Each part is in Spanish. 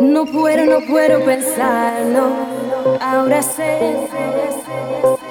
No puedo, no puedo pensarlo. Ahora sé. En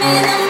me the